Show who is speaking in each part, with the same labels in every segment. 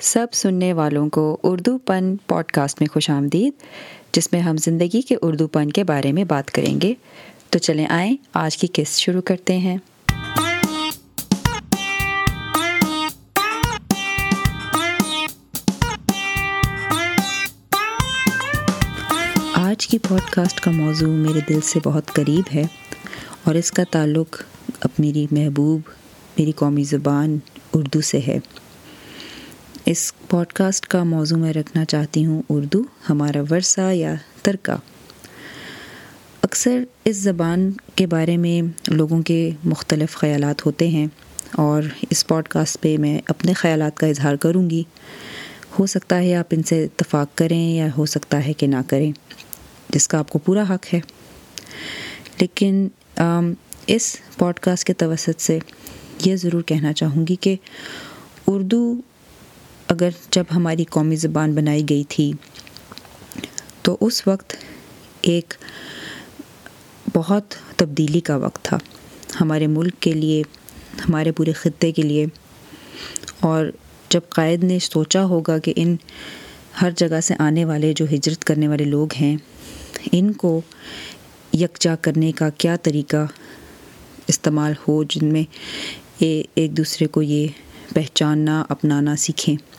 Speaker 1: سب سننے والوں کو اردو پن پوڈ کاسٹ میں خوش آمدید، جس میں ہم زندگی کے اردو پن کے بارے میں بات کریں گے۔ تو چلیں آئیں، آج کی قسط شروع کرتے ہیں۔ آج کی پوڈ کاسٹ کا موضوع میرے دل سے بہت قریب ہے اور اس کا تعلق اب میری محبوب، میری قومی زبان اردو سے ہے۔ اس پوڈ کاسٹ کا موضوع میں رکھنا چاہتی ہوں اردو، ہمارا ورثہ یا ترکہ۔ اکثر اس زبان کے بارے میں لوگوں کے مختلف خیالات ہوتے ہیں اور اس پوڈ کاسٹ پہ میں اپنے خیالات کا اظہار کروں گی۔ ہو سکتا ہے آپ ان سے اتفاق کریں یا ہو سکتا ہے کہ نہ کریں، جس کا آپ کو پورا حق ہے۔ لیکن اس پوڈ کاسٹ کے توسط سے یہ ضرور کہنا چاہوں گی کہ اردو اگر جب ہماری قومی زبان بنائی گئی تھی، تو اس وقت ایک بہت تبدیلی کا وقت تھا۔ ہمارے ملک کے لیے، ہمارے پورے خطے کے لیے۔ اور جب قائد نے سوچا ہوگا کہ ان ہر جگہ سے آنے والے، جو ہجرت کرنے والے لوگ ہیں، ان کو یکجا کرنے کا کیا طریقہ استعمال ہو، جن میں ایک دوسرے کو یہ پہچاننا، اپنانا سیکھیں۔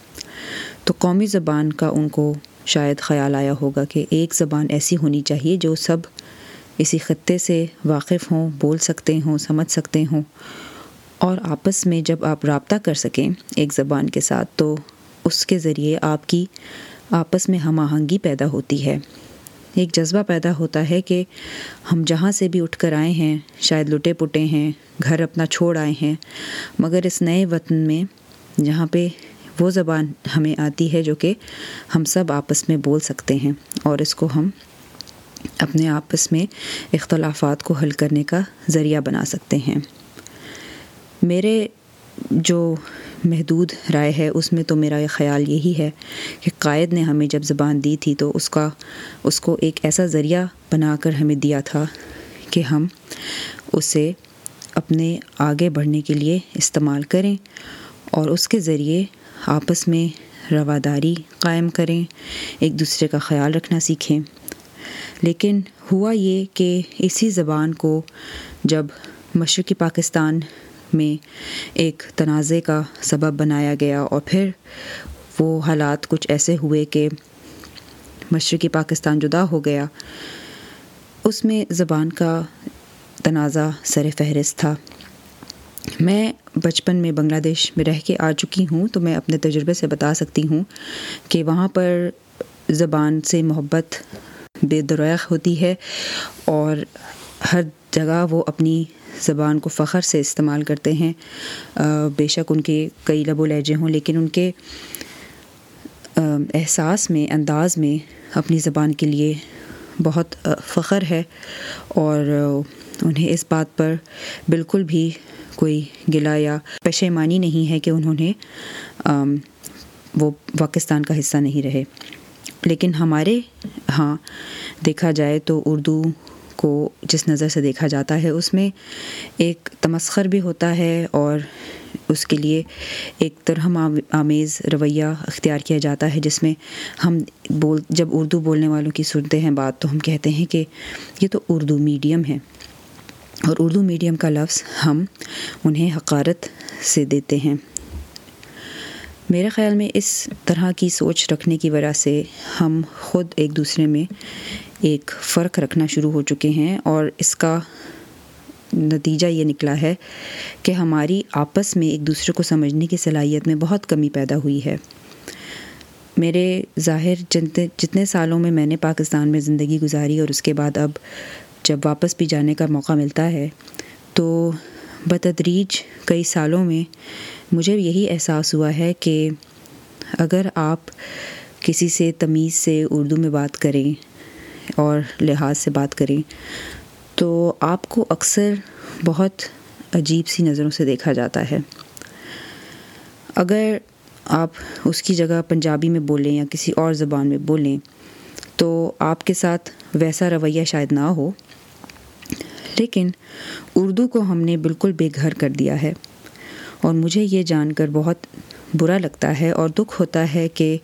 Speaker 1: تو قومی زبان کا ان کو شاید خیال آیا ہوگا کہ ایک زبان ایسی ہونی چاہیے جو سب اسی خطے سے واقف ہوں، بول سکتے ہوں، سمجھ سکتے ہوں۔ اور آپس میں جب آپ رابطہ کر سکیں ایک زبان کے ساتھ، تو اس کے ذریعے آپ کی آپس میں ہم آہنگی پیدا ہوتی ہے۔ ایک جذبہ پیدا ہوتا ہے کہ ہم جہاں سے بھی اٹھ کر آئے ہیں، شاید لٹے پٹے ہیں، گھر اپنا چھوڑ آئے ہیں، مگر اس نئے وطن میں جہاں پہ وہ زبان ہمیں آتی ہے جو کہ ہم سب آپس میں بول سکتے ہیں اور اس کو ہم اپنے آپس میں اختلافات کو حل کرنے کا ذریعہ بنا سکتے ہیں۔ میرے جو محدود رائے ہے، اس میں تو میرا یہ خیال یہی ہے کہ قائد نے ہمیں جب زبان دی تھی تو اس کا، اس کو ایک ایسا ذریعہ بنا کر ہمیں دیا تھا کہ ہم اسے اپنے آگے بڑھنے کے لیے استعمال کریں اور اس کے ذریعے آپس میں رواداری قائم کریں، ایک دوسرے کا خیال رکھنا سیکھیں۔ لیکن ہوا یہ کہ اسی زبان کو جب مشرقی پاکستان میں ایک تنازع کا سبب بنایا گیا اور پھر وہ حالات کچھ ایسے ہوئے کہ مشرقی پاکستان جدا ہو گیا، اس میں زبان کا تنازع سر فہرست تھا۔ میں بچپن میں بنگلہ دیش میں رہ کے آ چکی ہوں تو میں اپنے تجربے سے بتا سکتی ہوں کہ وہاں پر زبان سے محبت بے دریغ ہوتی ہے اور ہر جگہ وہ اپنی زبان کو فخر سے استعمال کرتے ہیں۔ بے شک ان کے کئی لب و لہجے ہوں، لیکن ان کے احساس میں، انداز میں اپنی زبان کے لیے بہت فخر ہے اور انہیں اس بات پر بالکل بھی کوئی گلا یا پشیمانی نہیں ہے کہ انہوں نے وہ پاکستان کا حصہ نہیں رہے۔ لیکن ہمارے ہاں دیکھا جائے تو اردو کو جس نظر سے دیکھا جاتا ہے، اس میں ایک تمسخر بھی ہوتا ہے اور اس کے لیے ایک ترہم آمیز رویہ اختیار کیا جاتا ہے، جس میں ہم بول، جب اردو بولنے والوں کی سنتے ہیں بات تو ہم کہتے ہیں کہ یہ تو اردو میڈیم ہے۔ اور اردو میڈیم کا لفظ ہم انہیں حقارت سے دیتے ہیں۔ میرے خیال میں اس طرح کی سوچ رکھنے کی وجہ سے ہم خود ایک دوسرے میں ایک فرق رکھنا شروع ہو چکے ہیں اور اس کا نتیجہ یہ نکلا ہے کہ ہماری آپس میں ایک دوسرے کو سمجھنے کی صلاحیت میں بہت کمی پیدا ہوئی ہے۔ میرے ظاہر جتنے جتنے سالوں میں میں نے پاکستان میں زندگی گزاری اور اس کے بعد اب جب واپس بھی جانے کا موقع ملتا ہے، تو بتدریج کئی سالوں میں مجھے یہی احساس ہوا ہے کہ اگر آپ کسی سے تمیز سے اردو میں بات کریں اور لحاظ سے بات کریں، تو آپ کو اکثر بہت عجیب سی نظروں سے دیکھا جاتا ہے۔ اگر آپ اس کی جگہ پنجابی میں بولیں یا کسی اور زبان میں بولیں تو آپ کے ساتھ ویسا رویہ شاید نہ ہو۔ لیکن اردو کو ہم نے بالکل بے گھر کر دیا ہے۔ اور مجھے یہ جان کر بہت برا لگتا ہے اور دکھ ہوتا ہے کہ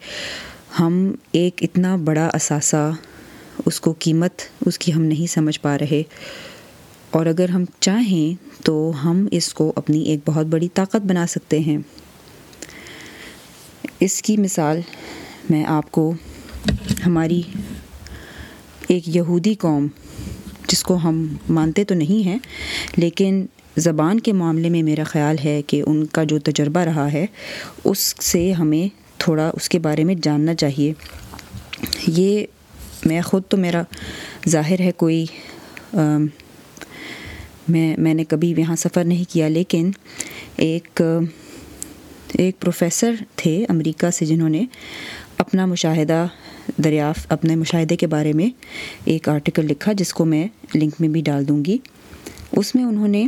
Speaker 1: ہم ایک اتنا بڑا اثاثہ، اس کو قیمت، اس کی ہم نہیں سمجھ پا رہے۔ اور اگر ہم چاہیں تو ہم اس کو اپنی ایک بہت بڑی طاقت بنا سکتے ہیں۔ اس کی مثال میں آپ کو ہماری ایک یہودی قوم جس کو ہم مانتے تو نہیں ہیں، لیکن زبان کے معاملے میں میرا خیال ہے کہ ان کا جو تجربہ رہا ہے، اس سے ہمیں تھوڑا اس کے بارے میں جاننا چاہیے۔ یہ میں خود تو میرا ظاہر ہے کوئی میں میں نے کبھی یہاں سفر نہیں کیا، لیکن ایک ایک پروفیسر تھے امریکہ سے جنہوں نے اپنا مشاہدہ دریافت اپنے مشاہدے کے بارے میں ایک آرٹیکل لکھا، جس کو میں لنک میں بھی ڈال دوں گی۔ اس میں انہوں نے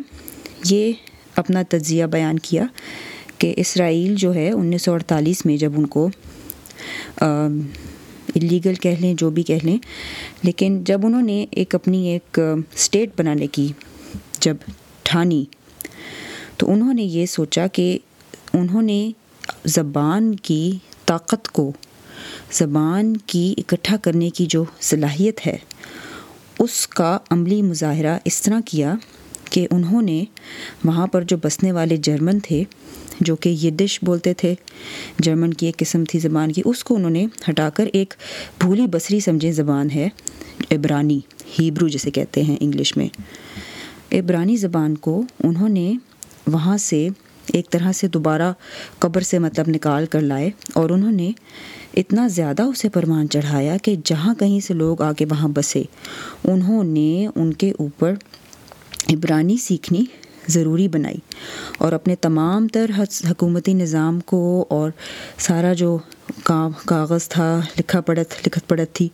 Speaker 1: یہ اپنا تجزیہ بیان کیا کہ اسرائیل جو ہے انیس سو اڑتالیس میں جب ان کو اللیگل کہہ لیں، جو بھی کہہ لیں، لیکن جب انہوں نے ایک اپنی ایک اسٹیٹ بنانے کی جب ٹھانی، تو انہوں نے یہ سوچا کہ انہوں نے زبان کی طاقت کو زبان کی اکٹھا کرنے کی جو صلاحیت ہے، اس کا عملی مظاہرہ اس طرح کیا کہ انہوں نے وہاں پر جو بسنے والے جرمن تھے، جو کہ یہ ڈش بولتے تھے، جرمن کی ایک قسم تھی زبان کی، اس کو انہوں نے ہٹا کر ایک بھولی بصری سمجھے زبان ہے، عبرانی، ہیبرو جسے کہتے ہیں انگلش میں۔ عبرانی زبان کو انہوں نے وہاں سے ایک طرح سے دوبارہ قبر سے مطلب نکال کر لائے اور انہوں نے اتنا زیادہ اسے پروان چڑھایا کہ جہاں کہیں سے لوگ آ کے وہاں بسے۔ انہوں نے ان کے اوپر عبرانی سیکھنی ضروری بنائی اور اپنے تمام تر حکومتی نظام کو اور سارا جو کام کاغذ تھا، لکھا پڑھت لکھت پڑھت تھی،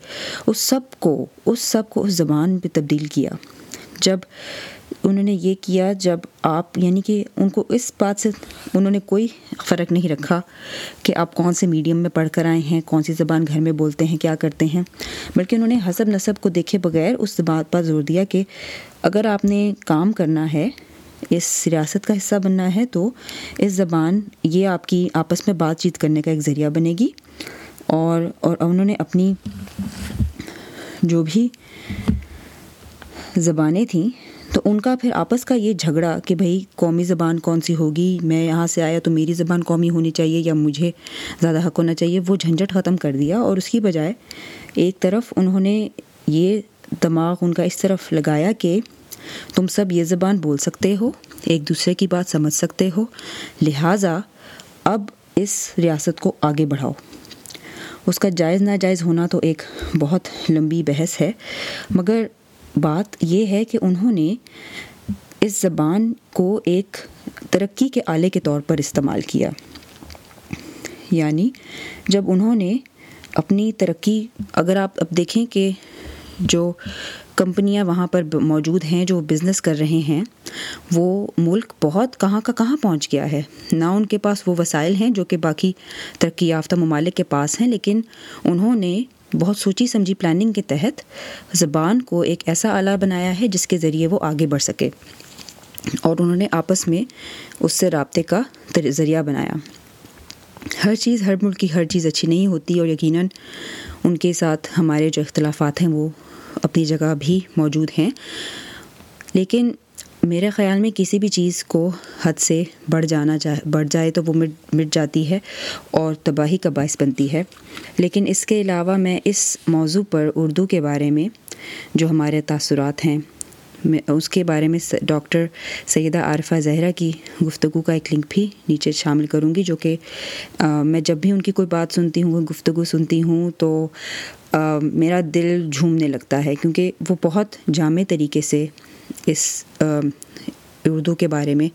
Speaker 1: اس سب کو، اس سب کو اس زبان پہ تبدیل کیا۔ جب انہوں نے یہ کیا جب آپ یعنی کہ ان کو اس بات سے انہوں نے کوئی فرق نہیں رکھا کہ آپ کون سے میڈیم میں پڑھ کر آئے ہیں، کون سی زبان گھر میں بولتے ہیں، کیا کرتے ہیں۔ بلکہ انہوں نے حسب نصب کو دیکھے بغیر اس بات پر زور دیا کہ اگر آپ نے کام کرنا ہے، اس ریاست کا حصہ بننا ہے، تو اس زبان یہ آپ کی آپس میں بات چیت کرنے کا ایک ذریعہ بنے گی۔ اور اور انہوں نے اپنی جو بھی زبانیں تھیں ان کا پھر آپس کا یہ جھگڑا کہ بھائی قومی زبان کون سی ہوگی، میں یہاں سے آیا تو میری زبان قومی ہونی چاہیے یا مجھے زیادہ حق ہونا چاہیے، وہ جھنجھٹ ختم کر دیا اور اس کی بجائے ایک طرف انہوں نے یہ دماغ ان کا اس طرف لگایا کہ تم سب یہ زبان بول سکتے ہو، ایک دوسرے کی بات سمجھ سکتے ہو، لہٰذا اب اس ریاست کو آگے بڑھاؤ۔ اس کا جائز ناجائز ہونا تو ایک بہت لمبی بحث ہے، مگر بات یہ ہے کہ انہوں نے اس زبان کو ایک ترقی کے آلے کے طور پر استعمال کیا۔ یعنی جب انہوں نے اپنی ترقی، اگر آپ اب دیکھیں کہ جو کمپنیاں وہاں پر موجود ہیں، جو بزنس کر رہے ہیں، وہ ملک بہت کہاں کا کہاں پہنچ گیا ہے۔ نہ ان کے پاس وہ وسائل ہیں جو کہ باقی ترقی یافتہ ممالک کے پاس ہیں، لیکن انہوں نے بہت سوچی سمجھی پلاننگ کے تحت زبان کو ایک ایسا آلہ بنایا ہے جس کے ذریعے وہ آگے بڑھ سکے اور انہوں نے آپس میں اس سے رابطے کا ذریعہ بنایا۔ ہر چیز، ہر ملک کی ہر چیز اچھی نہیں ہوتی اور یقیناً ان کے ساتھ ہمارے جو اختلافات ہیں وہ اپنی جگہ بھی موجود ہیں۔ لیکن میرے خیال میں کسی بھی چیز کو حد سے بڑھ جانا چاہ، بڑھ جائے تو وہ مٹ مٹ جاتی ہے اور تباہی کا باعث بنتی ہے۔ لیکن اس کے علاوہ میں اس موضوع پر اردو کے بارے میں جو ہمارے تاثرات ہیں، میں، اس کے بارے میں ڈاکٹر سیدہ عارفہ زہرا کی گفتگو کا ایک لنک بھی نیچے شامل کروں گی، جو کہ میں جب بھی ان کی کوئی بات سنتی ہوں، گفتگو سنتی ہوں تو میرا دل جھومنے لگتا ہے، کیونکہ وہ بہت جامع طریقے سے اس اردو کے بارے میں،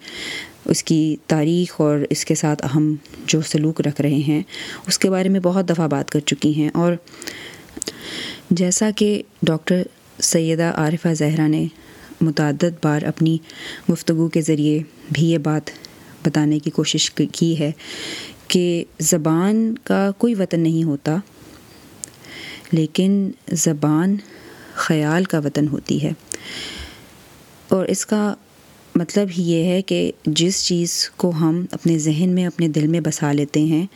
Speaker 1: اس کی تاریخ اور اس کے ساتھ اہم جو سلوک رکھ رہے ہیں، اس کے بارے میں بہت دفعہ بات کر چکی ہیں۔ اور جیسا کہ ڈاکٹر سیدہ عارفہ زہرا نے متعدد بار اپنی گفتگو کے ذریعے بھی یہ بات بتانے کی کوشش کی ہے کہ زبان کا کوئی وطن نہیں ہوتا، لیکن زبان خیال کا وطن ہوتی ہے۔ اور اس کا مطلب ہی یہ ہے کہ جس چیز کو ہم اپنے ذہن میں، اپنے دل میں بسا لیتے ہیں،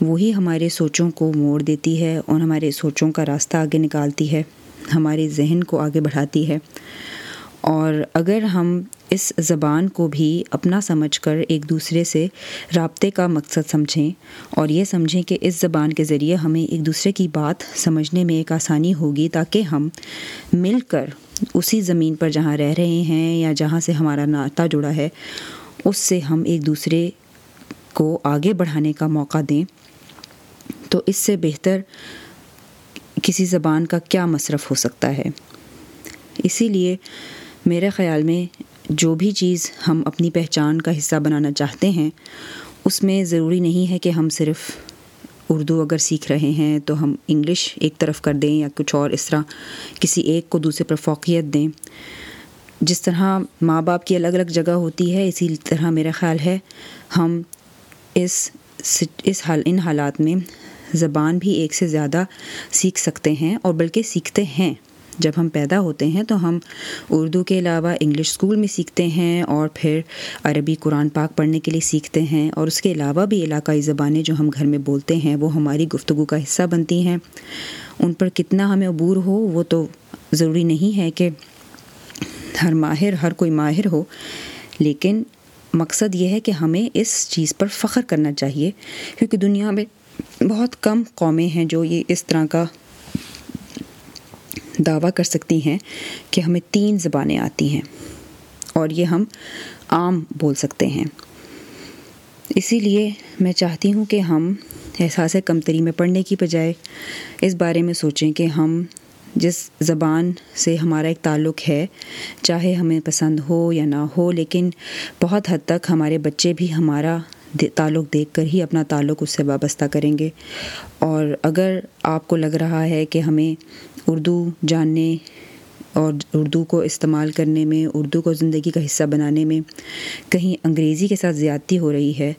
Speaker 1: وہی ہمارے سوچوں کو موڑ دیتی ہے اور ہمارے سوچوں کا راستہ آگے نکالتی ہے، ہمارے ذہن کو آگے بڑھاتی ہے۔ اور اگر ہم اس زبان کو بھی اپنا سمجھ کر ایک دوسرے سے رابطے کا مقصد سمجھیں اور یہ سمجھیں کہ اس زبان کے ذریعے ہمیں ایک دوسرے کی بات سمجھنے میں ایک آسانی ہوگی تاکہ ہم مل کر اسی زمین پر جہاں رہ رہے ہیں یا جہاں سے ہمارا ناطہ جڑا ہے، اس سے ہم ایک دوسرے کو آگے بڑھانے کا موقع دیں۔ تو اس سے بہتر کسی زبان کا کیا مصرف ہو سکتا ہے؟ اسی لیے میرے خیال میں جو بھی چیز ہم اپنی پہچان کا حصہ بنانا چاہتے ہیں، اس میں ضروری نہیں ہے کہ ہم صرف اردو اگر سیکھ رہے ہیں تو ہم انگلش ایک طرف کر دیں یا کچھ اور اس طرح کسی ایک کو دوسرے پر فوقیت دیں۔ جس طرح ماں باپ کی الگ الگ جگہ ہوتی ہے، اسی طرح میرا خیال ہے ہم اس اس حال، ان حالات میں زبان بھی ایک سے زیادہ سیکھ سکتے ہیں اور بلکہ سیکھتے ہیں۔ جب ہم پیدا ہوتے ہیں تو ہم اردو کے علاوہ انگلش اسکول میں سیکھتے ہیں اور پھر عربی قرآن پاک پڑھنے کے لیے سیکھتے ہیں اور اس کے علاوہ بھی علاقائی زبانیں جو ہم گھر میں بولتے ہیں وہ ہماری گفتگو کا حصہ بنتی ہیں۔ ان پر کتنا ہمیں عبور ہو وہ تو ضروری نہیں ہے کہ ہر ماہر، ہر کوئی ماہر ہو، لیکن مقصد یہ ہے کہ ہمیں اس چیز پر فخر کرنا چاہیے کیونکہ دنیا میں بہت کم قومیں ہیں جو یہ اس طرح کا دعویٰ کر سکتی ہیں کہ ہمیں تین زبانیں آتی ہیں اور یہ ہم عام بول سکتے ہیں۔ اسی لیے میں چاہتی ہوں کہ ہم احساس کمتری میں پڑھنے کی بجائے اس بارے میں سوچیں کہ ہم جس زبان سے ہمارا ایک تعلق ہے، چاہے ہمیں پسند ہو یا نہ ہو، لیکن بہت حد تک ہمارے بچے بھی ہمارا تعلق دیکھ کر ہی اپنا تعلق اس سے وابستہ کریں گے۔ اور اگر آپ کو لگ رہا ہے کہ ہمیں اردو جاننے اور اردو کو استعمال کرنے میں، اردو کو زندگی کا حصہ بنانے میں کہیں انگریزی کے ساتھ زیادتی ہو رہی ہے۔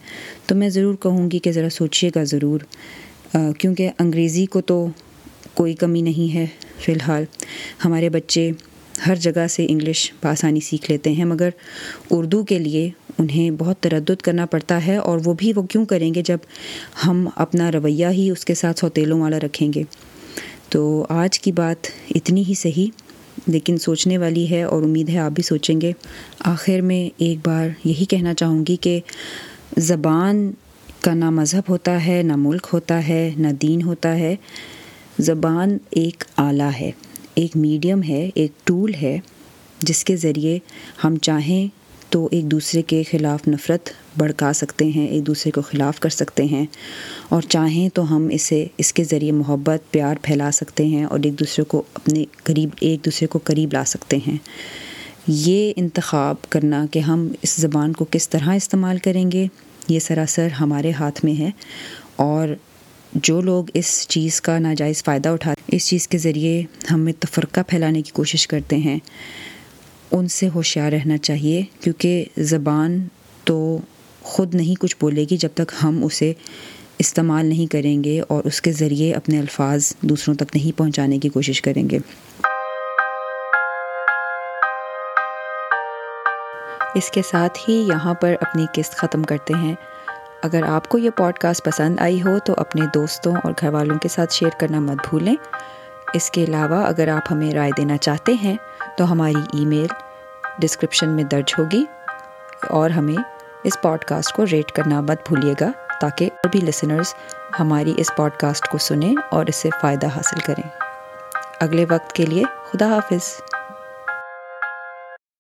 Speaker 1: تو میں ضرور کہوں گی کہ ذرا سوچیے گا ضرور۔ کیونکہ انگریزی کو تو کوئی کمی نہیں ہے فی الحال۔ ہمارے بچے ہر جگہ سے انگلش بآسانی سیکھ لیتے ہیں، مگر اردو کے لیے انہیں بہت تردد کرنا پڑتا ہے اور وہ بھی وہ کیوں کریں گے جب ہم اپنا رویہ ہی اس کے ساتھ سوتیلوں والا رکھیں گے؟ تو آج کی بات اتنی ہی صحیح، لیکن سوچنے والی ہے اور امید ہے آپ بھی سوچیں گے۔ آخر میں ایک بار یہی کہنا چاہوں گی کہ زبان کا نہ مذہب ہوتا ہے، نہ ملک ہوتا ہے، نہ دین ہوتا ہے۔ زبان ایک آلہ ہے، ایک میڈیم ہے، ایک ٹول ہے، جس کے ذریعے ہم چاہیں تو ایک دوسرے کے خلاف نفرت بڑھکا سکتے ہیں، ایک دوسرے کو خلاف کر سکتے ہیں۔ اور چاہیں تو ہم اسے، اس کے ذریعے محبت، پیار پھیلا سکتے ہیں اور ایک دوسرے کو اپنے قریب، ایک دوسرے کو قریب لا سکتے ہیں۔ یہ انتخاب کرنا کہ ہم اس زبان کو کس طرح استعمال کریں گے، یہ سراسر ہمارے ہاتھ میں ہے۔ اور جو لوگ اس چیز کا ناجائز فائدہ اٹھاتے اس چیز کے ذریعے ہمیں تفرقہ پھیلانے کی کوشش کرتے ہیں۔ ان سے ہوشیار رہنا چاہیے، کیونکہ زبان تو خود نہیں کچھ بولے گی جب تک ہم اسے استعمال نہیں کریں گے اور اس کے ذریعے اپنے الفاظ دوسروں تک نہیں پہنچانے کی کوشش کریں گے۔ اس کے ساتھ ہی یہاں پر اپنی قسط ختم کرتے ہیں۔ اگر آپ کو یہ پوڈ کاسٹ پسند آئی ہو تو اپنے دوستوں اور گھر والوں کے ساتھ شیئر کرنا مت بھولیں۔ اس کے علاوہ اگر آپ ہمیں رائے دینا چاہتے ہیں تو ہماری ای میل ڈسکرپشن میں درج ہوگی اور ہمیں اس پوڈ کاسٹ کو ریٹ کرنا مت بھولیے گا تاکہ اور بھی لسنرز ہماری اس پوڈ کاسٹ کو سنیں اور اس سے فائدہ حاصل کریں۔ اگلے وقت کے لیے خدا حافظ۔